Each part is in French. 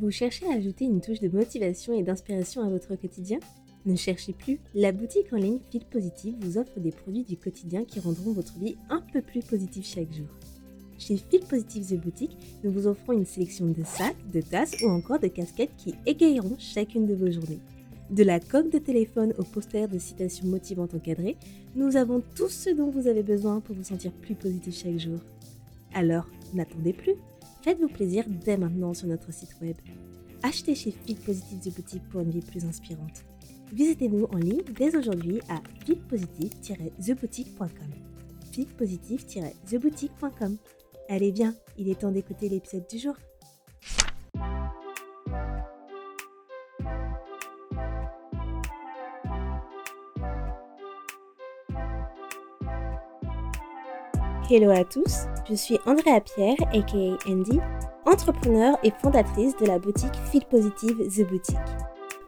Vous cherchez à ajouter une touche de motivation et d'inspiration à votre quotidien? Ne cherchez plus, la boutique en ligne Fil Positive vous offre des produits du quotidien qui rendront votre vie un peu plus positive chaque jour. Chez Fil Positive The Boutique, nous vous offrons une sélection de sacs, de tasses ou encore de casquettes qui égayeront chacune de vos journées. De la coque de téléphone au poster de citations motivantes encadrées, nous avons tout ce dont vous avez besoin pour vous sentir plus positif chaque jour. Alors, n'attendez plus Faites-vous plaisir dès maintenant sur notre site web. Achetez chez Fit Positive The Boutique pour une vie plus inspirante. Visitez-nous en ligne dès aujourd'hui à fitpositive-theboutique.com. fitpositive-theboutique.com. Allez bien, il est temps d'écouter l'épisode du jour. Hello à tous, je suis Andrea Pierre, aka Andy, entrepreneur et fondatrice de la boutique Feel Positive The Boutique.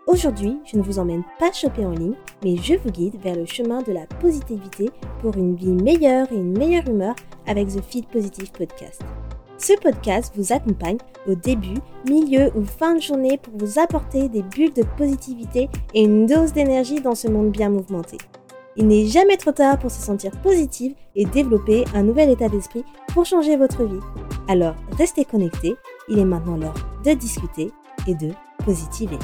Aujourd'hui, je ne vous emmène pas choper en ligne, mais je vous guide vers le chemin de la positivité pour une vie meilleure et une meilleure humeur avec The Feel Positive Podcast. Ce podcast vous accompagne au début, milieu ou fin de journée pour vous apporter des bulles de positivité et une dose d'énergie dans ce monde bien mouvementé. Il n'est jamais trop tard pour se sentir positive et développer un nouvel état d'esprit pour changer votre vie. Alors restez connectés, il est maintenant l'heure de discuter et de positiver.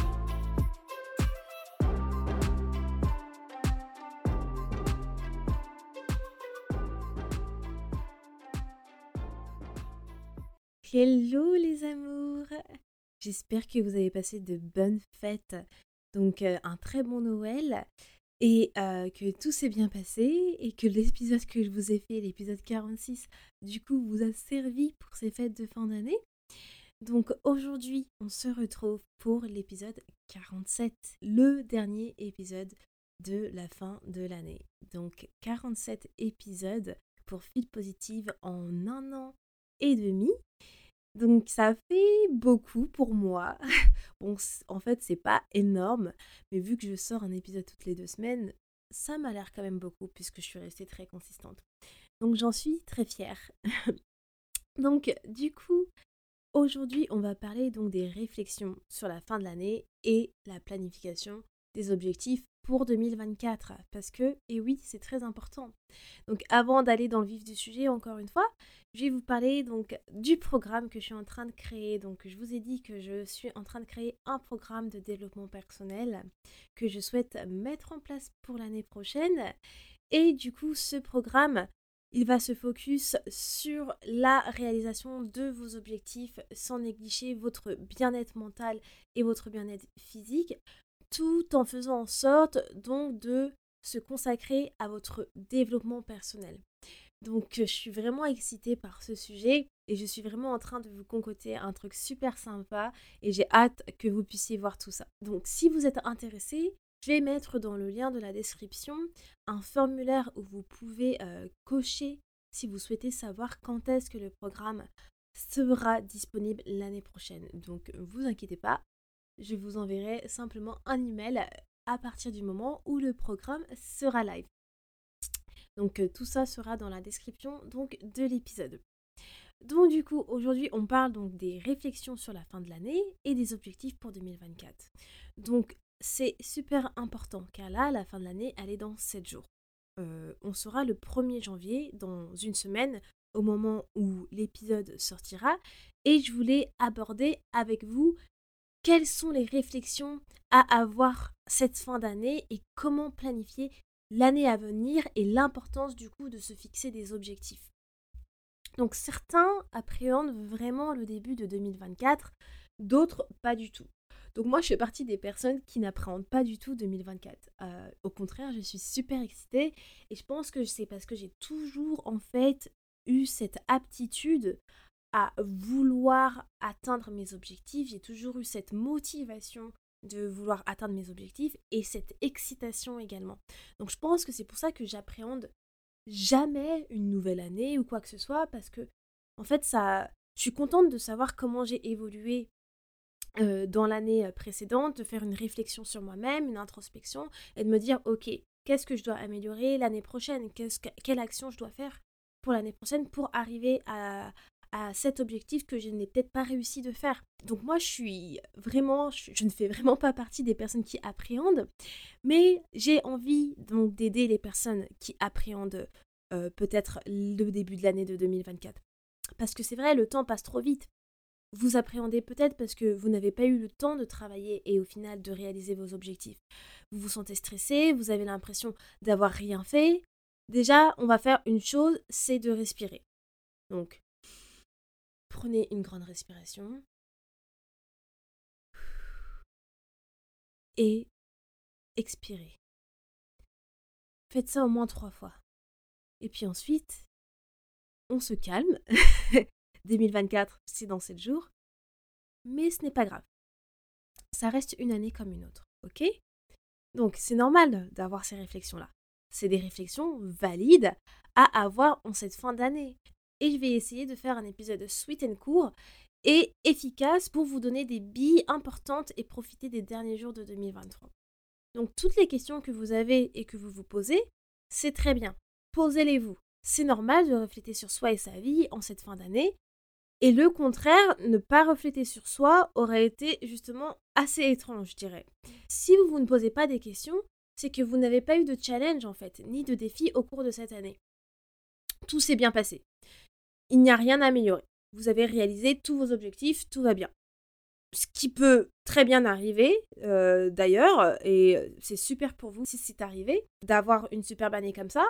Hello les amours J'espère que vous avez passé de bonnes fêtes. Donc euh, un très bon Noël et que tout s'est bien passé et que l'épisode que je vous ai fait, l'épisode 46, du coup vous a servi pour ces fêtes de fin d'année. Donc aujourd'hui, on se retrouve pour l'épisode 47, le dernier épisode de la fin de l'année. Donc 47 épisodes pour Fil Positive en un an et demi. Donc ça fait beaucoup pour moi. Bon, en fait, c'est pas énorme, mais vu que je sors un épisode toutes les deux semaines, ça m'a l'air quand même beaucoup puisque je suis restée très consistante. Donc j'en suis très fière. donc du coup, aujourd'hui, on va parler donc des réflexions sur la fin de l'année et la planification des objectifs pour 2024 parce que, et oui, c'est très important. Donc avant d'aller dans le vif du sujet, encore une fois, je vais vous parler donc du programme que je suis en train de créer. Donc je vous ai dit que je suis en train de créer un programme de développement personnel que je souhaite mettre en place pour l'année prochaine. Et du coup, ce programme, il va se focus sur la réalisation de vos objectifs sans négliger votre bien-être mental et votre bien-être physique tout en faisant en sorte donc de se consacrer à votre développement personnel. Donc je suis vraiment excitée par ce sujet et je suis vraiment en train de vous concocter un truc super sympa et j'ai hâte que vous puissiez voir tout ça. Donc si vous êtes intéressé, je vais mettre dans le lien de la description un formulaire où vous pouvez euh, cocher si vous souhaitez savoir quand est-ce que le programme sera disponible l'année prochaine. Donc vous inquiétez pas, je vous enverrai simplement un email à partir du moment où le programme sera live. Donc euh, tout ça sera dans la description donc de l'épisode. Donc du coup, aujourd'hui, on parle donc des réflexions sur la fin de l'année et des objectifs pour 2024. Donc c'est super important car là, la fin de l'année, elle est dans 7 jours. Euh, on sera le 1er janvier, dans une semaine, au moment où l'épisode sortira. Et je voulais aborder avec vous quelles sont les réflexions à avoir cette fin d'année et comment planifier l'année à venir et l'importance du coup de se fixer des objectifs. Donc certains appréhendent vraiment le début de 2024, d'autres pas du tout. Donc moi je fais partie des personnes qui n'appréhendent pas du tout 2024. Euh, au contraire, je suis super excitée et je pense que c'est parce que j'ai toujours en fait eu cette aptitude vouloir atteindre mes objectifs. J'ai toujours eu cette motivation de vouloir atteindre mes objectifs et cette excitation également. Donc je pense que c'est pour ça que j'appréhende jamais une nouvelle année ou quoi que ce soit parce que en fait ça je suis contente de savoir comment j'ai évolué euh, dans l'année précédente, de faire une réflexion sur moi-même, une introspection et de me dire ok, qu'est-ce que je dois améliorer l'année prochaine, quelle action je dois faire pour l'année prochaine pour arriver à, à cet objectif que je n'ai peut-être pas réussi de faire. Donc moi, je suis vraiment, je, ne fais vraiment pas partie des personnes qui appréhendent, mais j'ai envie donc d'aider les personnes qui appréhendent euh, peut-être le début de l'année de 2024. Parce que c'est vrai, le temps passe trop vite. Vous appréhendez peut-être parce que vous n'avez pas eu le temps de travailler et au final de réaliser vos objectifs. Vous vous sentez stressé, vous avez l'impression d'avoir rien fait. Déjà, on va faire une chose, c'est de respirer. Donc, prenez une grande respiration. Et expirez. Faites ça au moins trois fois. Et puis ensuite, on se calme. 2024, c'est dans 7 jours. Mais ce n'est pas grave. Ça reste une année comme une autre, ok? Donc c'est normal d'avoir ces réflexions-là. C'est des réflexions valides à avoir en cette fin d'année. Et je vais essayer de faire un épisode sweet and court et efficace pour vous donner des billes importantes et profiter des derniers jours de 2023. Donc toutes les questions que vous avez et que vous vous posez, c'est très bien. Posez-les-vous. C'est normal de refléter sur soi et sa vie en cette fin d'année. Et le contraire, ne pas refléter sur soi aurait été justement assez étrange, je dirais. Si vous, vous ne posez pas des questions, c'est que vous n'avez pas eu de challenge en fait, ni de défi au cours de cette année. Tout s'est bien passé. Il n'y a rien à améliorer. Vous avez réalisé tous vos objectifs, tout va bien. Ce qui peut très bien arriver, euh, d'ailleurs, et c'est super pour vous si c'est arrivé, d'avoir une superbe année comme ça,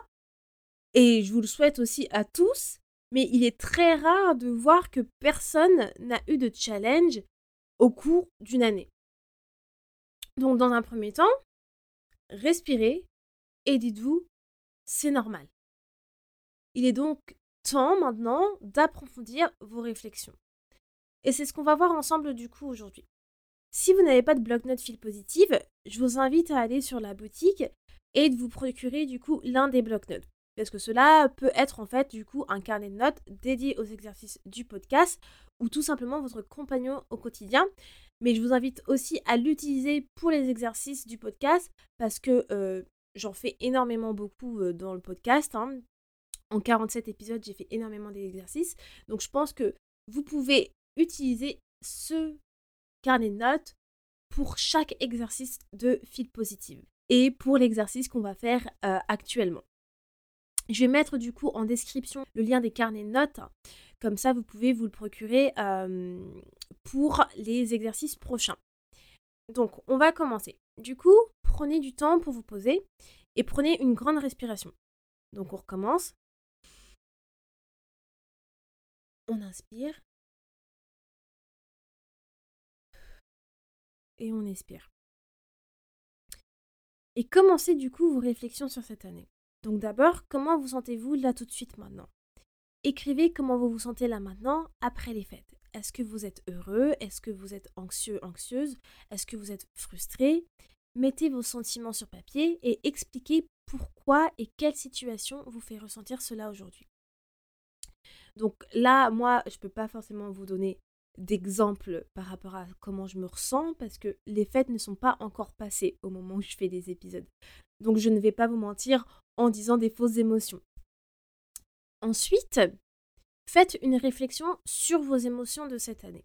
et je vous le souhaite aussi à tous, mais il est très rare de voir que personne n'a eu de challenge au cours d'une année. Donc dans un premier temps, respirez et dites-vous, c'est normal. Il est donc temps maintenant d'approfondir vos réflexions. Et c'est ce qu'on va voir ensemble du coup aujourd'hui. Si vous n'avez pas de bloc-notes fil positive, je vous invite à aller sur la boutique et de vous procurer du coup l'un des bloc-notes parce que cela peut être en fait du coup un carnet de notes dédié aux exercices du podcast ou tout simplement votre compagnon au quotidien. Mais je vous invite aussi à l'utiliser pour les exercices du podcast parce que euh, j'en fais énormément beaucoup euh, dans le podcast. Hein. En 47 épisodes, j'ai fait énormément d'exercices. Donc je pense que vous pouvez utiliser ce carnet de notes pour chaque exercice de fil positive et pour l'exercice qu'on va faire euh, actuellement. Je vais mettre du coup en description le lien des carnets de notes. Comme ça, vous pouvez vous le procurer pour les exercices prochains. Donc, on va commencer. Du coup, prenez du temps pour vous poser et prenez une grande respiration. Donc, on recommence. On inspire. Et on expire. Et commencez du coup vos réflexions sur cette année? Donc d'abord, comment vous sentez-vous là tout de suite maintenant? Écrivez comment vous vous sentez là maintenant après les fêtes. Est-ce que vous êtes heureux? Est-ce que vous êtes anxieux, anxieuse? Est-ce que vous êtes frustré? Mettez vos sentiments sur papier et expliquez pourquoi et quelle situation vous fait ressentir cela aujourd'hui. Donc là, moi, je ne peux pas forcément vous donner d'exemples par rapport à comment je me ressens parce que les fêtes ne sont pas encore passées au moment où je fais des épisodes. Donc je ne vais pas vous mentir en disant des fausses émotions. Ensuite, faites une réflexion sur vos émotions de cette année.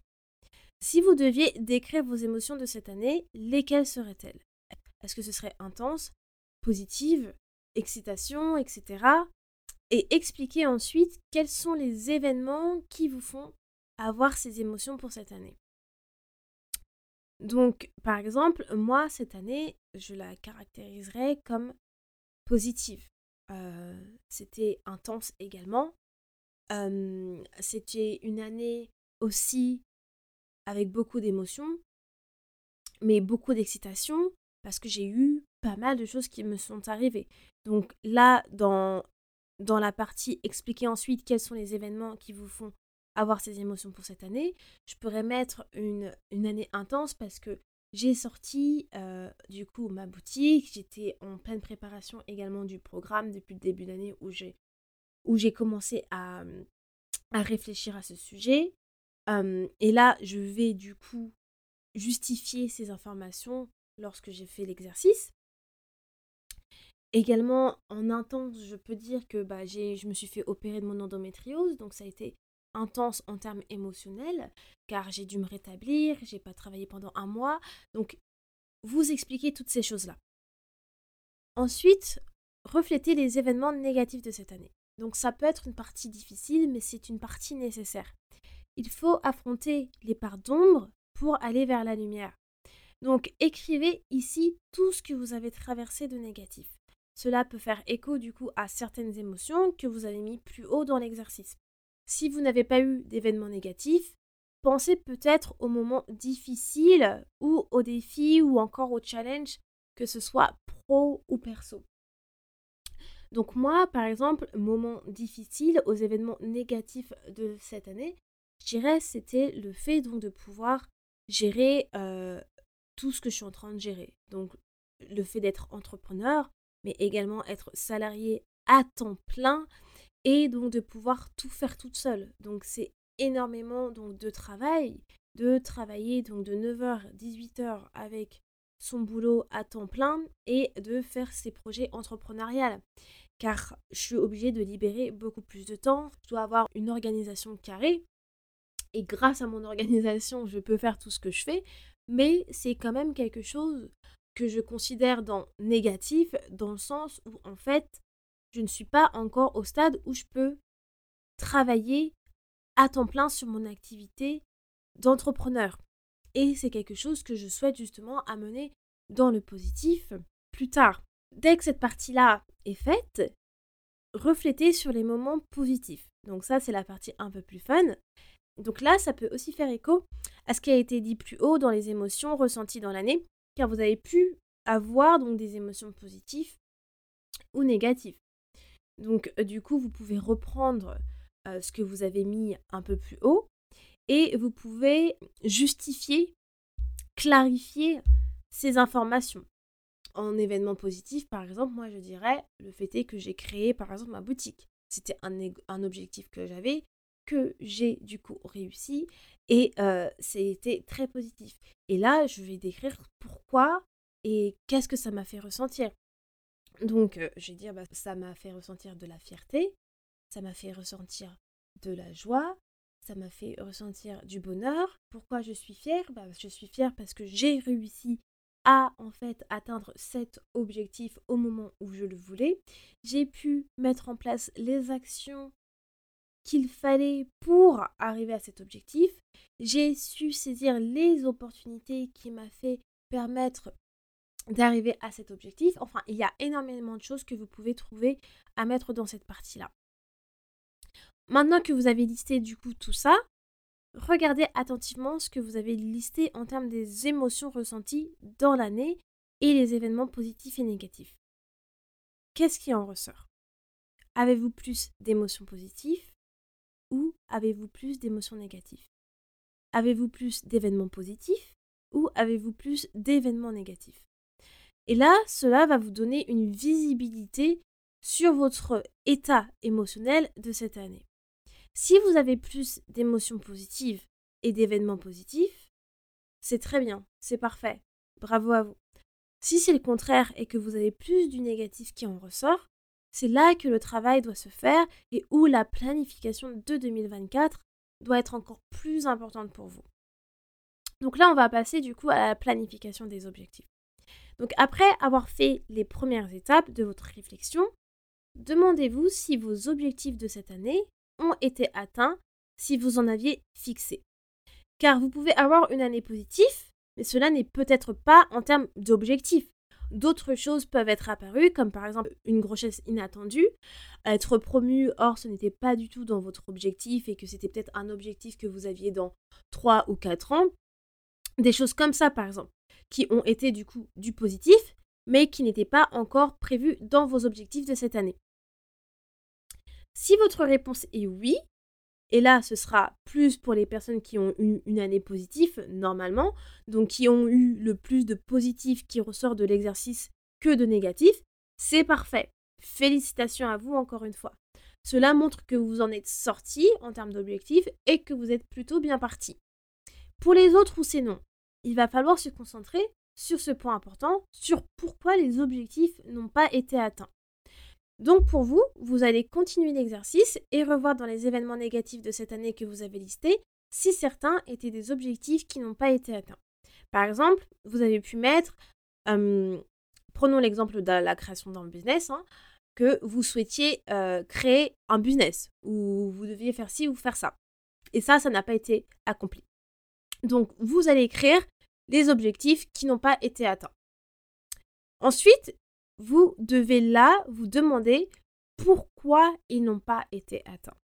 Si vous deviez décrire vos émotions de cette année, lesquelles seraient-elles? Est-ce que ce serait intense, positive, excitation, etc. Et expliquez ensuite quels sont les événements qui vous font avoir ces émotions pour cette année. Donc, par exemple, moi, cette année, je la caractériserais comme positive. Euh, c'était intense également. c'était une année aussi avec beaucoup d'émotions, mais beaucoup d'excitation, parce que j'ai eu pas mal de choses qui me sont arrivées. Donc là, dans, dans la partie expliquer ensuite quels sont les événements qui vous font avoir ces émotions pour cette année, je pourrais mettre une, année intense parce que j'ai sorti euh, du coup ma boutique, j'étais en pleine préparation également du programme depuis le début d'année où j'ai où commencé à, à, réfléchir à ce sujet. et là, je vais du coup justifier ces informations lorsque j'ai fait l'exercice. Également, en intense, je peux dire que bah, je me suis fait opérer de mon endométriose, donc ça a été intense en termes émotionnels, car j'ai dû me rétablir, j'ai pas travaillé pendant un mois. Donc, vous expliquez toutes ces choses-là. Ensuite, reflétez les événements négatifs de cette année. Donc, ça peut être une partie difficile, mais c'est une partie nécessaire. Il faut affronter les parts d'ombre pour aller vers la lumière. Donc, écrivez ici tout ce que vous avez traversé de négatif. Cela peut faire écho du coup à certaines émotions que vous avez mis plus haut dans l'exercice. Si vous n'avez pas eu d'événements négatifs, pensez peut-être aux moments difficiles ou aux défis ou encore aux challenges, que ce soit pro ou perso. Donc moi, par exemple, moment difficile aux événements négatifs de cette année, je dirais c'était le fait donc de pouvoir gérer euh, tout ce que je suis en train de gérer. Donc le fait d'être entrepreneur, mais également être salarié à temps plein et donc de pouvoir tout faire toute seule. Donc c'est énormément donc de travail, de travailler donc de 9h 18h avec son boulot à temps plein et de faire ses projets entrepreneuriaux. Car je suis obligée de libérer beaucoup plus de temps, je dois avoir une organisation carrée et grâce à mon organisation, je peux faire tout ce que je fais, mais c'est quand même quelque chose que je considère dans négatif, dans le sens où en fait, je ne suis pas encore au stade où je peux travailler à temps plein sur mon activité d'entrepreneur. Et c'est quelque chose que je souhaite justement amener dans le positif plus tard. Dès que cette partie-là est faite, reflétez sur les moments positifs. Donc ça, c'est la partie un peu plus fun. Donc là, ça peut aussi faire écho à ce qui a été dit plus haut dans les émotions ressenties dans l'année, car vous avez pu avoir donc des émotions positives ou négatives. Donc euh, du coup, vous pouvez reprendre euh, ce que vous avez mis un peu plus haut et vous pouvez justifier, clarifier ces informations. En événement positif, par exemple, moi je dirais le fait est que j'ai créé par exemple ma boutique. C'était un, un objectif que j'avais, que j'ai du coup réussi et c'était très positif. Et là, je vais décrire pourquoi et qu'est-ce que ça m'a fait ressentir. Donc, je vais dire, bah, ça m'a fait ressentir de la fierté, ça m'a fait ressentir de la joie, ça m'a fait ressentir du bonheur. Pourquoi je suis fière? Bah, Je suis fière parce que j'ai réussi à en fait atteindre cet objectif au moment où je le voulais. J'ai pu mettre en place les actions qu'il fallait pour arriver à cet objectif. J'ai su saisir les opportunités qui m'a fait permettre d'arriver à cet objectif. Enfin, il y a énormément de choses que vous pouvez trouver à mettre dans cette partie-là. Maintenant que vous avez listé du coup tout ça, regardez attentivement ce que vous avez listé en termes des émotions ressenties dans l'année et les événements positifs et négatifs. Qu'est-ce qui en ressort? Avez-vous plus d'émotions positives? Ou avez-vous plus d'émotions négatives? Avez-vous plus d'événements positifs ou avez-vous plus d'événements négatifs? Et là, cela va vous donner une visibilité sur votre état émotionnel de cette année. Si vous avez plus d'émotions positives et d'événements positifs, c'est très bien, c'est parfait. Bravo à vous. Si c'est le contraire et que vous avez plus du négatif qui en ressort, c'est là que le travail doit se faire et où la planification de 2024 doit être encore plus importante pour vous. Donc là, on va passer du coup à la planification des objectifs. Donc après avoir fait les premières étapes de votre réflexion, demandez-vous si vos objectifs de cette année ont été atteints, si vous en aviez fixé. Car vous pouvez avoir une année positive, mais cela n'est peut-être pas en termes d'objectifs. D'autres choses peuvent être apparues, comme par exemple une grossesse inattendue, être promu, or ce n'était pas du tout dans votre objectif et que c'était peut-être un objectif que vous aviez dans 3 ou 4 ans. Des choses comme ça, par exemple, qui ont été du coup du positif, mais qui n'étaient pas encore prévues dans vos objectifs de cette année. Si votre réponse est oui, et là, ce sera plus pour les personnes qui ont eu une année positive, normalement, donc qui ont eu le plus de positif qui ressort de l'exercice que de négatif. C'est parfait. Félicitations à vous encore une fois. Cela montre que vous en êtes sorti en termes d'objectifs et que vous êtes plutôt bien parti. Pour les autres où c'est non, il va falloir se concentrer sur ce point important, sur pourquoi les objectifs n'ont pas été atteints. Donc pour vous, vous allez continuer l'exercice et revoir dans les événements négatifs de cette année que vous avez listés si certains étaient des objectifs qui n'ont pas été atteints. Par exemple, vous avez pu mettre, prenons l'exemple de la création d'un business, hein, que vous souhaitiez créer un business ou vous deviez faire ci ou faire ça. Et ça, ça n'a pas été accompli. Donc, vous allez écrire les objectifs qui n'ont pas été atteints. Ensuite, vous devez là vous demander pourquoi ils n'ont pas été atteints.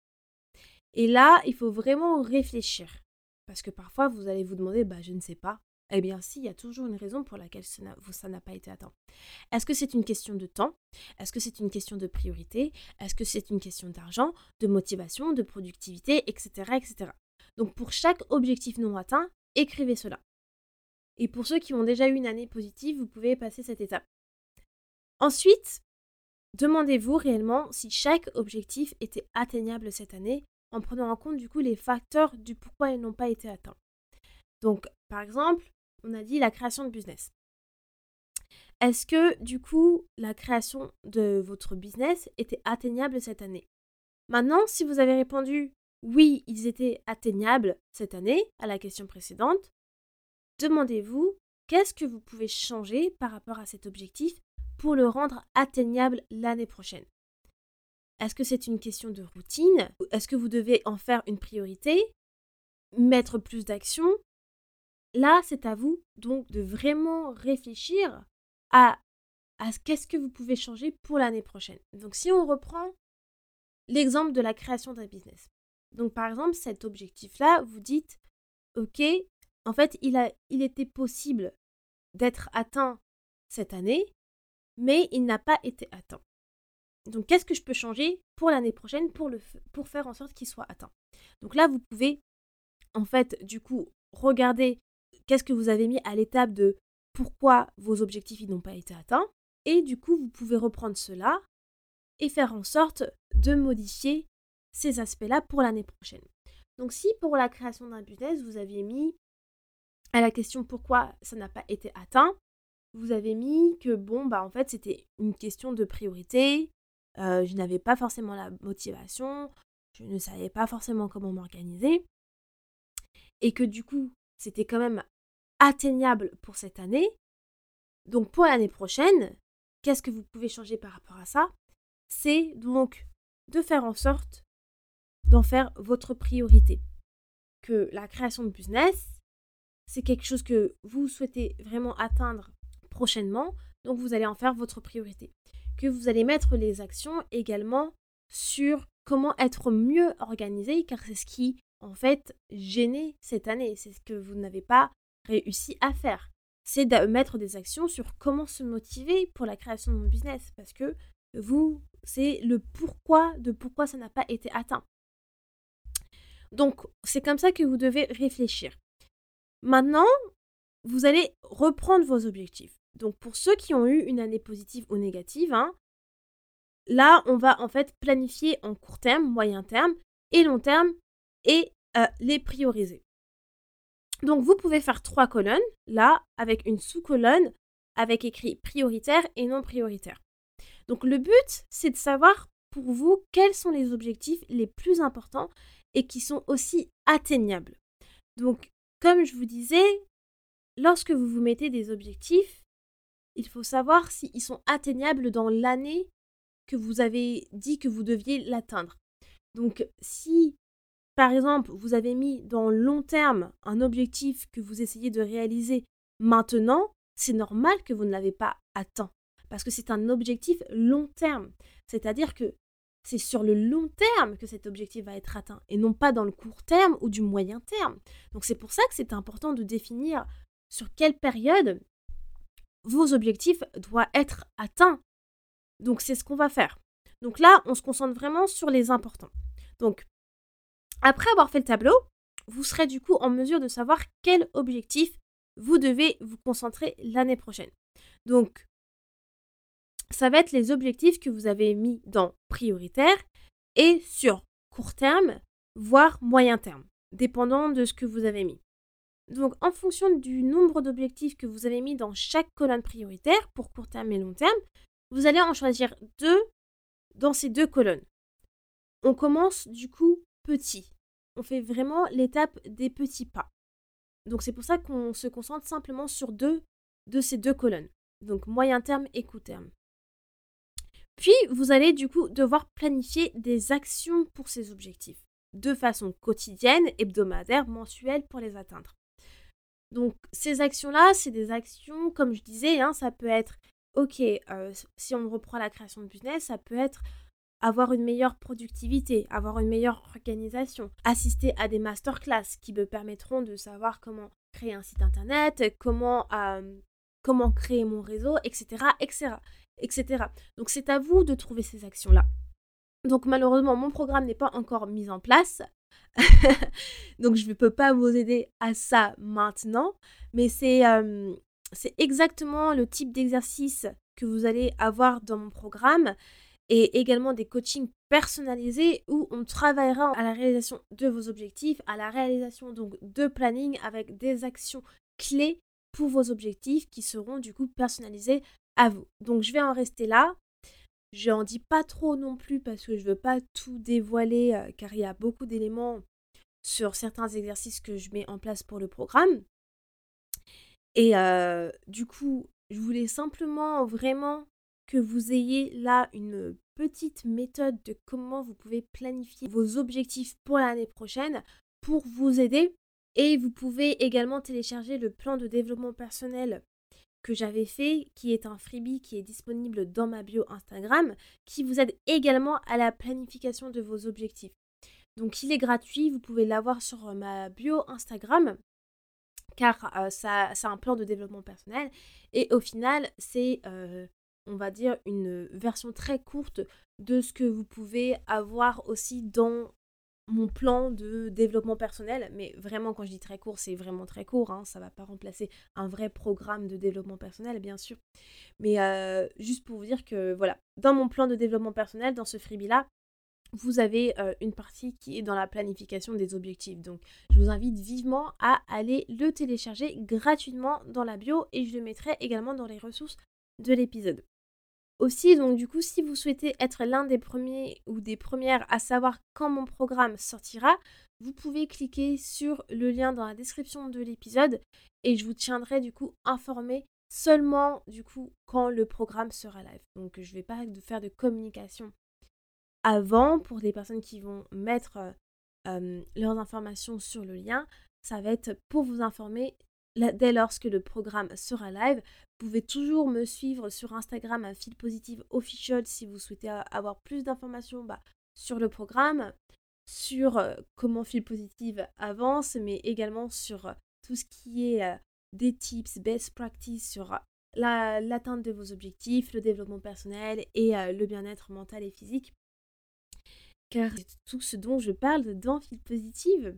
Et là, il faut vraiment réfléchir. Parce que parfois, vous allez vous demander, bah, je ne sais pas. Eh bien, si, il y a toujours une raison pour laquelle ça n'a pas été atteint. Est-ce que c'est une question de temps? Est-ce que c'est une question de priorité? Est-ce que c'est une question d'argent, de motivation, de productivité, etc., etc. Donc, pour chaque objectif non atteint, écrivez cela. Et pour ceux qui ont déjà eu une année positive, vous pouvez passer cette étape. Ensuite, demandez-vous réellement si chaque objectif était atteignable cette année en prenant en compte du coup les facteurs du pourquoi ils n'ont pas été atteints. Donc, par exemple, on a dit la création de business. Est-ce que du coup la création de votre business était atteignable cette année? Maintenant, si vous avez répondu oui, ils étaient atteignables cette année à la question précédente, demandez-vous qu'est-ce que vous pouvez changer par rapport à cet objectif pour le rendre atteignable l'année prochaine. Est-ce que c'est une question de routine Est-ce que vous devez en faire une priorité Mettre plus d'action? Là, c'est à vous donc de vraiment réfléchir à, qu'est-ce que vous pouvez changer pour l'année prochaine. Donc si on reprend l'exemple de la création d'un business. Donc par exemple, cet objectif-là, vous dites, OK, en fait, il, a, il était possible d'être atteint cette année, mais il n'a pas été atteint. Donc qu'est-ce que je peux changer pour l'année prochaine pour, faire en sorte qu'il soit atteint? Donc là, vous pouvez, en fait, du coup, regarder qu'est-ce que vous avez mis à l'étape de pourquoi vos objectifs n'ont pas été atteints. Et du coup, vous pouvez reprendre cela et faire en sorte de modifier ces aspects-là pour l'année prochaine. Donc si pour la création d'un business, vous aviez mis à la question pourquoi ça n'a pas été atteint, vous avez mis que bon, bah en fait c'était une question de priorité, euh, je n'avais pas forcément la motivation, je ne savais pas forcément comment m'organiser, et que du coup c'était quand même atteignable pour cette année. Donc pour l'année prochaine, qu'est-ce que vous pouvez changer par rapport à ça? C'est donc de faire en sorte d'en faire votre priorité. Que la création de business, c'est quelque chose que vous souhaitez vraiment atteindre prochainement, donc vous allez en faire votre priorité. Que vous allez mettre les actions également sur comment être mieux organisé, car c'est ce qui, en fait, gênait cette année. C'est ce que vous n'avez pas réussi à faire. C'est de mettre des actions sur comment se motiver pour la création de mon business. Parce que vous, c'est le pourquoi de pourquoi ça n'a pas été atteint. Donc, c'est comme ça que vous devez réfléchir. Maintenant, vous allez reprendre vos objectifs. Donc, pour ceux qui ont eu une année positive ou négative, hein, là, on va en fait planifier en court terme, moyen terme et long terme et euh, les prioriser. Donc, vous pouvez faire trois colonnes, là, avec une sous-colonne avec écrit prioritaire et non prioritaire. Donc, le but, c'est de savoir pour vous quels sont les objectifs les plus importants et qui sont aussi atteignables. Donc, comme je vous disais, lorsque vous vous mettez des objectifs, il faut savoir s'ils sont atteignables dans l'année que vous avez dit que vous deviez l'atteindre. Donc, si par exemple vous avez mis dans long terme un objectif que vous essayez de réaliser maintenant, c'est normal que vous ne l'avez pas atteint parce que c'est un objectif long terme. C'est-à-dire que c'est sur le long terme que cet objectif va être atteint et non pas dans le court terme ou du moyen terme. Donc c'est pour ça que c'est important de définir sur quelle période vos objectifs doivent être atteints. Donc c'est ce qu'on va faire. Donc là, on se concentre vraiment sur les importants. Donc après avoir fait le tableau, vous serez du coup en mesure de savoir quel objectif vous devez vous concentrer l'année prochaine. Donc ça va être les objectifs que vous avez mis dans prioritaire et sur court terme, voire moyen terme, dépendant de ce que vous avez mis. Donc en fonction du nombre d'objectifs que vous avez mis dans chaque colonne prioritaire pour court terme et long terme, vous allez en choisir deux dans ces deux colonnes. On commence du coup petit. On fait vraiment l'étape des petits pas. Donc c'est pour ça qu'on se concentre simplement sur deux de ces deux colonnes. Donc moyen terme et court terme. Puis vous allez du coup devoir planifier des actions pour ces objectifs de façon quotidienne, hebdomadaire, mensuelle pour les atteindre. Donc ces actions-là, c'est des actions, comme je disais, hein, ça peut être, ok, euh, si on reprend la création de business, ça peut être avoir une meilleure productivité, avoir une meilleure organisation, assister à des masterclass qui me permettront de savoir comment créer un site internet, comment, comment créer mon réseau, etc., etc., etc. Donc c'est à vous de trouver ces actions-là. Donc malheureusement, mon programme n'est pas encore mis en place. Donc je ne peux pas vous aider à ça maintenant. Mais c'est euh, exactement le type d'exercice que vous allez avoir dans mon programme et également des coachings personnalisés où on travaillera à la réalisation de vos objectifs, à la réalisation donc de planning avec des actions clés pour vos objectifs qui seront du coup personnalisés à vous. Donc je vais en rester là. Je n'en dis pas trop non plus parce que je veux pas tout dévoiler euh, car il y a beaucoup d'éléments sur certains exercices que je mets en place pour le programme. Et euh, du coup, je voulais simplement vraiment que vous ayez là une petite méthode de comment vous pouvez planifier vos objectifs pour l'année prochaine pour vous aider. Et vous pouvez également télécharger le plan de développement personnel que j'avais fait, qui est un freebie qui est disponible dans ma bio Instagram, qui vous aide également à la planification de vos objectifs. Donc il est gratuit, vous pouvez l'avoir sur euh, ma bio Instagram, car euh, ça, c'est un plan de développement personnel. Et au final, c'est, euh, on va dire, une version très courte de ce que vous pouvez avoir aussi dans mon plan de développement personnel, mais vraiment quand je dis très court, c'est vraiment très court, hein, ça ne va pas remplacer un vrai programme de développement personnel, bien sûr. Mais euh, juste pour vous dire que voilà, dans mon plan de développement personnel, dans ce freebie-là, vous avez euh, une partie qui est dans la planification des objectifs. Donc je vous invite vivement à aller le télécharger gratuitement dans la bio et je le mettrai également dans les ressources de l'épisode. Aussi, donc du coup, si vous souhaitez être l'un des premiers ou des premières à savoir quand mon programme sortira, vous pouvez cliquer sur le lien dans la description de l'épisode et je vous tiendrai du coup informé seulement du coup quand le programme sera live. Donc je ne vais pas faire de communication avant pour les personnes qui vont mettre euh, leurs informations sur le lien. Ça va être pour vous informer dès lorsque le programme sera live. Vous pouvez toujours me suivre sur Instagram à Fil Positive Official si vous souhaitez avoir plus d'informations bah, sur le programme, sur euh, comment Fil Positive avance, mais également sur euh, tout ce qui est euh, des tips, best practice sur l'atteinte de vos objectifs, le développement personnel et le bien-être mental et physique. Car c'est tout ce dont je parle dans Fil Positive.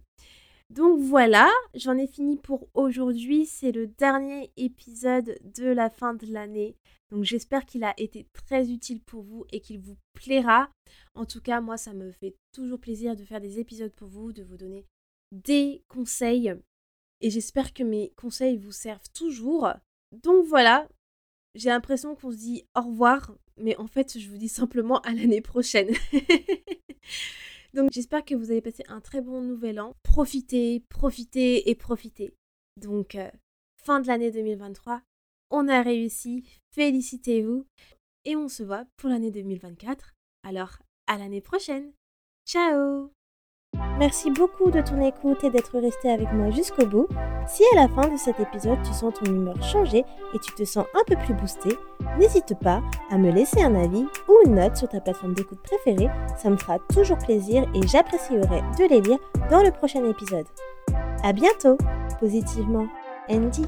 Donc voilà, j'en ai fini pour aujourd'hui. C'est le dernier épisode de la fin de l'année. Donc j'espère qu'il a été très utile pour vous et qu'il vous plaira. En tout cas, moi, ça me fait toujours plaisir de faire des épisodes pour vous, de vous donner des conseils. Et j'espère que mes conseils vous servent toujours. Donc voilà, j'ai l'impression qu'on se dit au revoir, mais en fait, je vous dis simplement à l'année prochaine. Donc j'espère que vous avez passé un très bon nouvel an. Profitez, profitez et profitez. Donc euh, fin de l'année 2023, on a réussi, félicitez-vous et on se voit pour l'année 2024. Alors à l'année prochaine. Ciao Merci beaucoup de ton écoute et d'être resté avec moi jusqu'au bout. Si à la fin de cet épisode tu sens ton humeur changer et tu te sens un peu plus boosté, n'hésite pas à me laisser un avis ou une note sur ta plateforme d'écoute préférée, ça me fera toujours plaisir et j'apprécierai de les lire dans le prochain épisode. A bientôt, positivement, Andy.